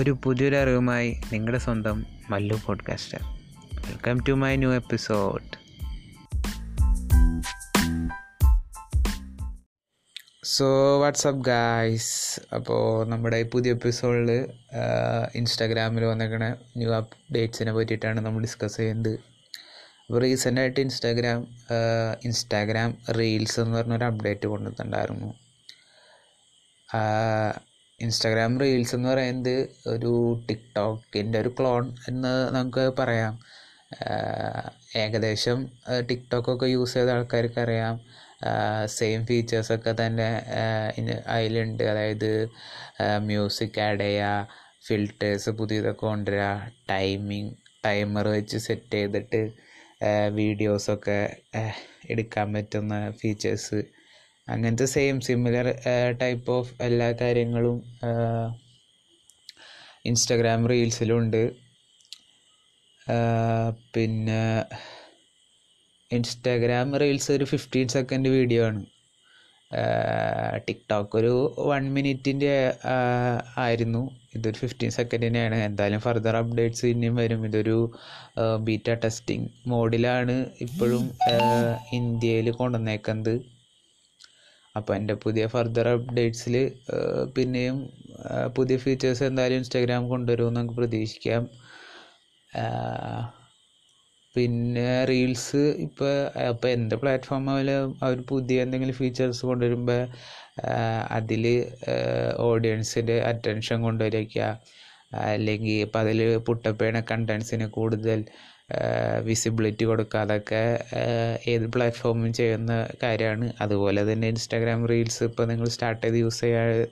ഒരു പുതിയൊരു അറിവുമായി നിങ്ങളുടെ സ്വന്തം Mallu podcaster welcome to my new episode so what's up guys അപ്പോൾ നമ്മുടെ ഈ പുതിയ എപ്പിസോഡിൽ ഇൻസ്റ്റാഗ്രാമിൽ വന്നേക്കണ ന്യൂ അപ്ഡേറ്റ്സിനെ പറ്റിയിട്ടാണ് നമ്മൾ ഡിസ്കസ് ചെയ്യുന്നത്. അപ്പോൾ റീസെന്റായിട്ട് ഇൻസ്റ്റാഗ്രാം ഇൻസ്റ്റാഗ്രാം റീൽസ് എന്ന് പറഞ്ഞൊരു അപ്ഡേറ്റ് കൊണ്ടുവന്നിട്ടുണ്ടായിരുന്നു. ഇൻസ്റ്റാഗ്രാം റീൽസ് എന്ന് പറയുന്നത് ഒരു ടിക്ടോക്കിന്റെ ഒരു ക്ലോൺ എന്ന് നമുക്ക് പറയാം. ഏകദേശം ടിക്ടോക്കൊക്കെ യൂസ് ചെയ്ത ആൾക്കാർക്ക് അറിയാം. സെയിം ഫീച്ചേഴ്സൊക്കെ തന്നെ അതിലുണ്ട്. അതായത് മ്യൂസിക് ആഡ് ചെയ്യുക ഫിൽറ്റേഴ്സ് പുതിയതൊക്കെ കൊണ്ടുവരിക ടൈമിങ് ടൈമർ വെച്ച് സെറ്റ് ചെയ്തിട്ട് വീഡിയോസൊക്കെ എടുക്കാൻ പറ്റുന്ന ഫീച്ചേഴ്സ് അങ്ങനത്തെ സെയിം സിമിലർ ടൈപ്പ് ഓഫ് എല്ലാ കാര്യങ്ങളും ഇൻസ്റ്റഗ്രാം റീൽസിലുണ്ട് പിന്നെ ഇൻസ്റ്റാഗ്രാം റീൽസ് ഒരു ഫിഫ്റ്റീൻ സെക്കൻഡ് വീഡിയോ ആണ്. ടിക്ടോക്ക് ഒരു വൺ മിനിറ്റിന്റെ ആയിരുന്നു. ഇതൊരു ഫിഫ്റ്റീൻ സെക്കൻഡിനെയാണ് എന്തായാലും ഫർദർ അപ്ഡേറ്റ്സ് ഇനിയും വരും. ഇതൊരു ബീറ്റ ടെസ്റ്റിംഗ് മോഡിലാണ് ഇപ്പോഴും ഇന്ത്യയിൽ കൊണ്ടുവന്നേക്കുന്നത്. അപ്പോൾ എന്റെ പുതിയ ഫർദർ അപ്ഡേറ്റ്സിൽ പിന്നെയും പുതിയ ഫീച്ചേഴ്സ് എന്തായാലും ഇൻസ്റ്റാഗ്രാം കൊണ്ടുവരുമെന്ന് നമുക്ക് പ്രതീക്ഷിക്കാം. പിന്നെ റീൽസ് ഇപ്പോൾ അപ്പോൾ എന്റെ പ്ലാറ്റ്ഫോം അവർ പുതിയ എന്തെങ്കിലും ഫീച്ചേഴ്സ് കൊണ്ടുവരുമ്പോൾ അതിൽ ഓഡിയൻസിന്റെ അറ്റൻഷൻ കൊണ്ടുവരിക. അല്ലെങ്കിൽ ഇപ്പം അതിൽ പുട്ടപ്പേണ കണ്ടൻസിന് കൂടുതൽ വിസിബിലിറ്റി കൊടുക്കുക അതൊക്കെ ഏത് പ്ലാറ്റ്ഫോമും ചെയ്യുന്ന കാര്യമാണ് അതുപോലെ തന്നെ ഇൻസ്റ്റാഗ്രാം റീൽസ് ഇപ്പോൾ നിങ്ങൾ സ്റ്റാർട്ട് ചെയ്ത് യൂസ് ചെയ്യാൻ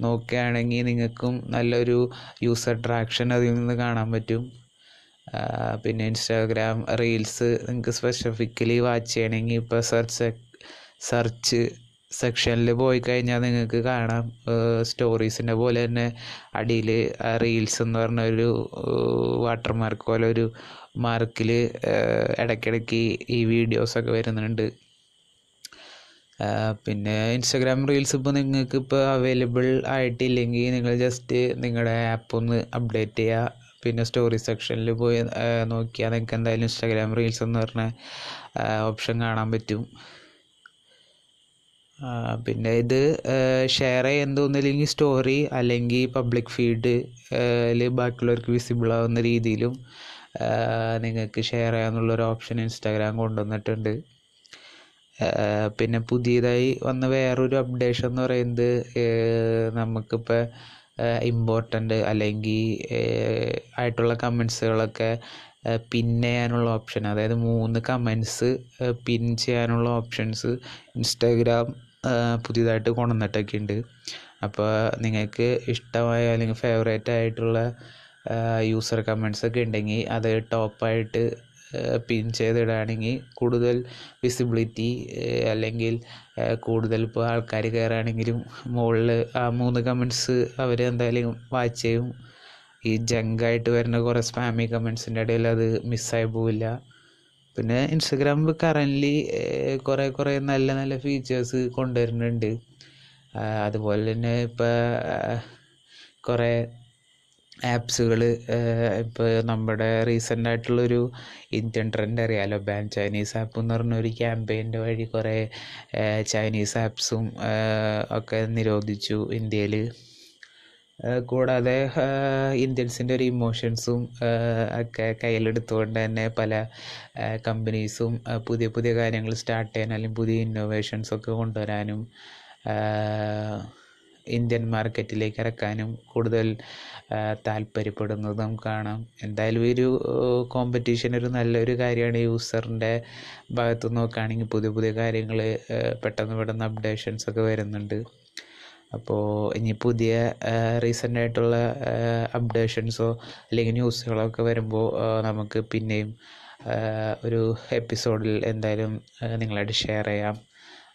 നോക്കുകയാണെങ്കിൽ നിങ്ങൾക്കും നല്ലൊരു യൂസർ ട്രാക്ഷൻ അതിൽ നിന്ന് കാണാൻ പറ്റും. പിന്നെ ഇൻസ്റ്റാഗ്രാം റീൽസ് നിങ്ങൾക്ക് സ്പെസിഫിക്കലി വാച്ച് ചെയ്യണമെങ്കിൽ ഇപ്പോൾ സെർച്ച് സെർച്ച് സെക്ഷനിൽ പോയി കഴിഞ്ഞാൽ നിങ്ങൾക്ക് കാണാം. സ്റ്റോറീസിന്റെ പോലെ തന്നെ അടിയിൽ റീൽസ് എന്ന് പറഞ്ഞ ഒരു വാട്ടർ മാർക്ക് പോലെ ഒരു മാർക്കിൽ ഇടയ്ക്കിടയ്ക്ക് ഈ വീഡിയോസൊക്കെ വരുന്നുണ്ട്. പിന്നെ ഇൻസ്റ്റാഗ്രാം റീൽസ് ഇപ്പോൾ നിങ്ങൾക്ക് ഇപ്പോൾ അവൈലബിൾ ആയിട്ടില്ലെങ്കിൽ നിങ്ങൾ ജസ്റ്റ് നിങ്ങളുടെ ആപ്പ് ഒന്ന് അപ്ഡേറ്റ് ചെയ്യുക പിന്നെ സ്റ്റോറി സെക്ഷനിൽ പോയി നോക്കിയാൽ നിങ്ങൾക്ക് എന്തായാലും ഇൻസ്റ്റാഗ്രാം റീൽസ് എന്ന് പറഞ്ഞ ഓപ്ഷൻ കാണാൻ പറ്റും. പിന്നെ ഇത് ഷെയർ ചെയ്യാൻ തോന്നില്ലെങ്കിൽ സ്റ്റോറി അല്ലെങ്കിൽ പബ്ലിക് ഫീഡിൽ ബാക്കിയുള്ളവർക്ക് വിസിബിൾ ആവുന്ന രീതിയിലും നിങ്ങൾക്ക് ഷെയർ ചെയ്യാന്നുള്ളൊരു ഓപ്ഷൻ ഇൻസ്റ്റാഗ്രാം കൊണ്ടുവന്നിട്ടുണ്ട്. പിന്നെ പുതിയതായി വന്ന വേറൊരു അപ്ഡേഷൻ എന്ന് പറയുന്നത് നമുക്കിപ്പോൾ ഇമ്പോർട്ടന്റ് അല്ലെങ്കിൽ ആയിട്ടുള്ള കമൻസുകളൊക്കെ പിൻ ചെയ്യാനുള്ള ഓപ്ഷൻ അതായത് മൂന്ന് കമൻസ് പിൻ ചെയ്യാനുള്ള ഓപ്ഷൻസ് ഇൻസ്റ്റാഗ്രാം പുതിയതായിട്ട് കൊണ്ടുവന്നിട്ടൊക്കെ ഉണ്ട് അപ്പോൾ നിങ്ങൾക്ക് ഇഷ്ടമായ അല്ലെങ്കിൽ ഫേവറേറ്റ് ആയിട്ടുള്ള യൂസർ കമൻസ് ഒക്കെ ഉണ്ടെങ്കിൽ അത് ടോപ്പായിട്ട് പിൻ ചെയ്തിടുകയാണെങ്കിൽ കൂടുതൽ വിസിബിലിറ്റി അല്ലെങ്കിൽ കൂടുതൽ ഇപ്പോൾ ആൾക്കാർ കയറുകയാണെങ്കിലും മുകളിൽ ആ മൂന്ന് കമൻസ് അവർ എന്തായാലും വാച്ച് ചെയ്യും. ഈ ജങ്കായിട്ട് വരുന്ന കുറേ സ്പാമി കമൻസിന്റെ ഇടയിൽ അത് മിസ്സായി പോവില്ല. പിന്നെ ഇൻസ്റ്റഗ്രാം കറന്റ്ലി കുറേ കുറേ നല്ല നല്ല ഫീച്ചേഴ്സ് കൊണ്ടുവരുന്നുണ്ട്. അതുപോലെ തന്നെ ഇപ്പോൾ കുറേ ആപ്സുകൾ ഇപ്പോൾ നമ്മുടെ റീസെന്റ് ആയിട്ടുള്ളൊരു ഇന്ത്യൻ ട്രെൻഡ് അറിയാലോ? ബാൻ ചൈനീസ് ആപ്പ് എന്ന് പറഞ്ഞ ഒരു ക്യാമ്പയിന്റെ വഴി കുറേ ചൈനീസ് ആപ്സും ഒക്കെ നിരോധിച്ചു ഇന്ത്യയിൽ കൂടാതെ ഇന്ത്യൻസിന്റെ ഒരു ഇമോഷൻസും ഒക്കെ കയ്യിലെടുത്തുകൊണ്ട് തന്നെ പല കമ്പനീസും പുതിയ പുതിയ കാര്യങ്ങൾ സ്റ്റാർട്ട് ചെയ്യാൻ അല്ലെങ്കിൽ പുതിയ ഇന്നോവേഷൻസൊക്കെ കൊണ്ടുവരാനും ഇന്ത്യൻ മാർക്കറ്റിലേക്ക് ഇറക്കാനും കൂടുതൽ താല്പര്യപ്പെടുന്നത് നമുക്ക് കാണാം. എന്തായാലും ഒരു കോമ്പറ്റീഷൻ ഒരു നല്ലൊരു കാര്യമാണ് യൂസറിന്റെ ഭാഗത്ത് നോക്കുകയാണെങ്കിൽ പുതിയ പുതിയ കാര്യങ്ങൾ പെട്ടെന്ന് പെട്ടെന്ന് അപ്ഡേഷൻസ് ഒക്കെ വരുന്നുണ്ട്. അപ്പോൾ ഇനി പുതിയ റീസെന്റ് ആയിട്ടുള്ള അപ്ഡേഷൻസോ അല്ലെങ്കിൽ ന്യൂസുകളോ ഒക്കെ വരുമ്പോൾ നമുക്ക് പിന്നെയും ഒരു എപ്പിസോഡിൽ എന്തായാലും നിങ്ങളായിട്ട് ഷെയർ ചെയ്യാം.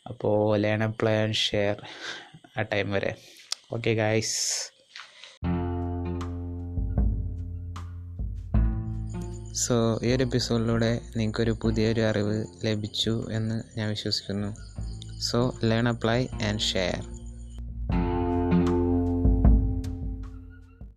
അപ്പോൾ ലേൺ പ്ലേ ആൻഡ് ഷെയർ ആ ടൈം വരെ. ഓക്കെ ഗായ്സ് സോ ഈ പുതിയൊരു അറിവ് ലഭിച്ചു എന്ന് ഞാൻ വിശ്വസിക്കുന്നു. So and share